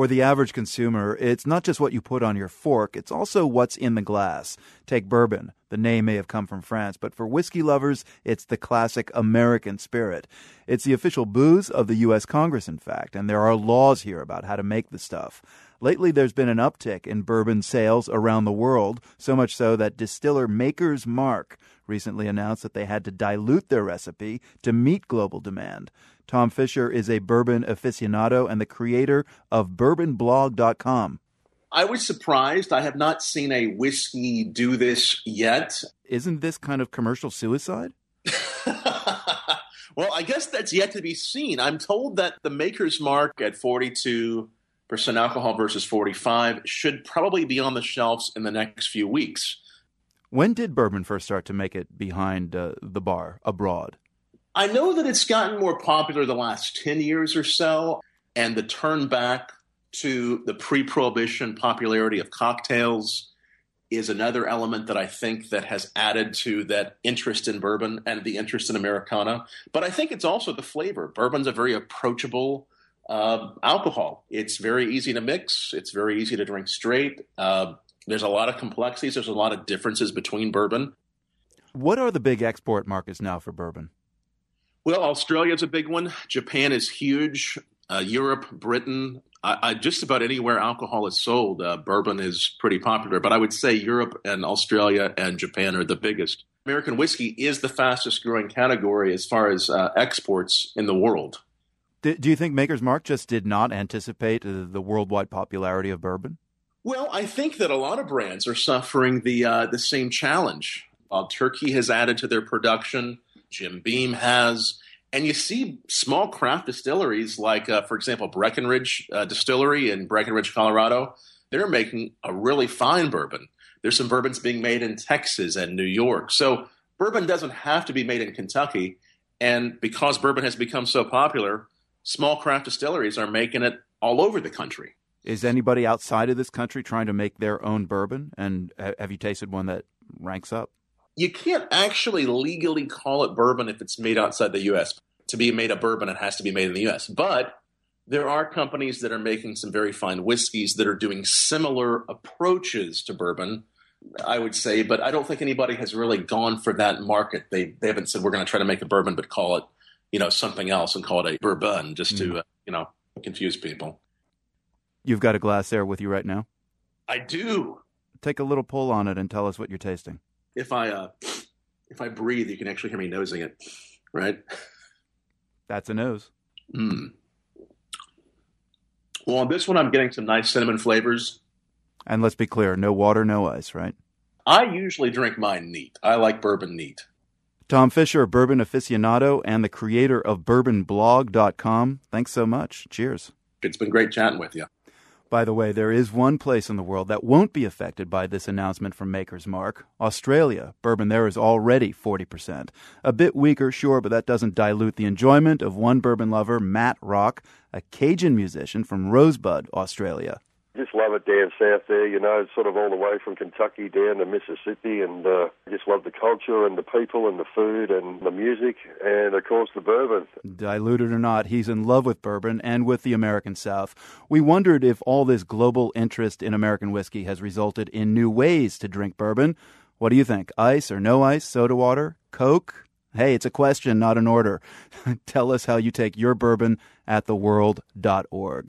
For the average consumer, it's not just what you put on your fork, it's also what's in the glass. Take bourbon. The name may have come from France, but for whiskey lovers, it's the classic American spirit. It's the official booze of the U.S. Congress, in fact, and there are laws here about how to make the stuff. Lately, there's been an uptick in bourbon sales around the world, so much so that distiller Maker's Mark recently announced that they had to dilute their recipe to meet global demand. Tom Fisher is a bourbon aficionado and the creator of bourbonblog.com. I was surprised. I have not seen a whiskey do this yet. Isn't this kind of commercial suicide? well, I guess that's yet to be seen. I'm told that the maker's mark at 42% alcohol versus 45 should probably be on the shelves in the next few weeks. When did bourbon first start to make it behind uh, the bar abroad? I know that it's gotten more popular the last 10 years or so, and the turn back to the pre prohibition popularity of cocktails is another element that I think that has added to that interest in bourbon and the interest in Americana. But I think it's also the flavor. Bourbon's a very approachable uh, alcohol. It's very easy to mix. It's very easy to drink straight. Uh, there's a lot of complexities. There's a lot of differences between bourbon. What are the big export markets now for bourbon? Well, Australia is a big one. Japan is huge. Uh, Europe, Britain, I, I, just about anywhere alcohol is sold, uh, bourbon is pretty popular. But I would say Europe and Australia and Japan are the biggest. American whiskey is the fastest growing category as far as uh, exports in the world. Do, do, you think Maker's Mark just did not anticipate the worldwide popularity of bourbon? Well, I think that a lot of brands are suffering the uh, the same challenge. Wild Turkey has added to their production. Jim Beam has. And you see small craft distilleries like, uh, for example, Breckenridge uh, Distillery in Breckenridge, Colorado. They're making a really fine bourbon. There's some bourbons being made in Texas and New York. So bourbon doesn't have to be made in Kentucky. And because bourbon has become so popular, small craft distilleries are making it all over the country. Is anybody outside of this country trying to make their own bourbon? And have you tasted one that ranks up? you can't actually legally call it bourbon if it's made outside the U.S. To be made a bourbon, it has to be made in the U.S. But there are companies that are making some very fine whiskeys that are doing similar approaches to bourbon. I would say, but I don't think anybody has really gone for that market. They they haven't said we're going to try to make a bourbon, but call it you know something else and call it a bourbon just mm. to uh, you know confuse people. You've got a glass there with you right now. I do. Take a little pull on it and tell us what you're tasting if I uh, if I breathe, you can actually hear me nosing it, right? That's a nose. Mm. Well, on this one, I'm getting some nice cinnamon flavors. And let's be clear, no water, no ice, right? I usually drink mine neat. I like bourbon neat. Tom Fisher, bourbon aficionado and the creator of bourbonblog.com. Thanks so much. Cheers. It's been great chatting with you. By the way, there is one place in the world that won't be affected by this announcement from Maker's Mark Australia. Bourbon there is already 40%. A bit weaker, sure, but that doesn't dilute the enjoyment of one bourbon lover, Matt Rock, a Cajun musician from Rosebud, Australia just love it down south there, you know, sort of all the way from Kentucky down to Mississippi, and uh, just love the culture and the people and the food and the music, and of course the bourbon. Diluted or not, he's in love with bourbon and with the American South. We wondered if all this global interest in American whiskey has resulted in new ways to drink bourbon. What do you think? Ice or no ice? Soda water? Coke? Hey, it's a question, not an order. Tell us how you take your bourbon at theworld.org.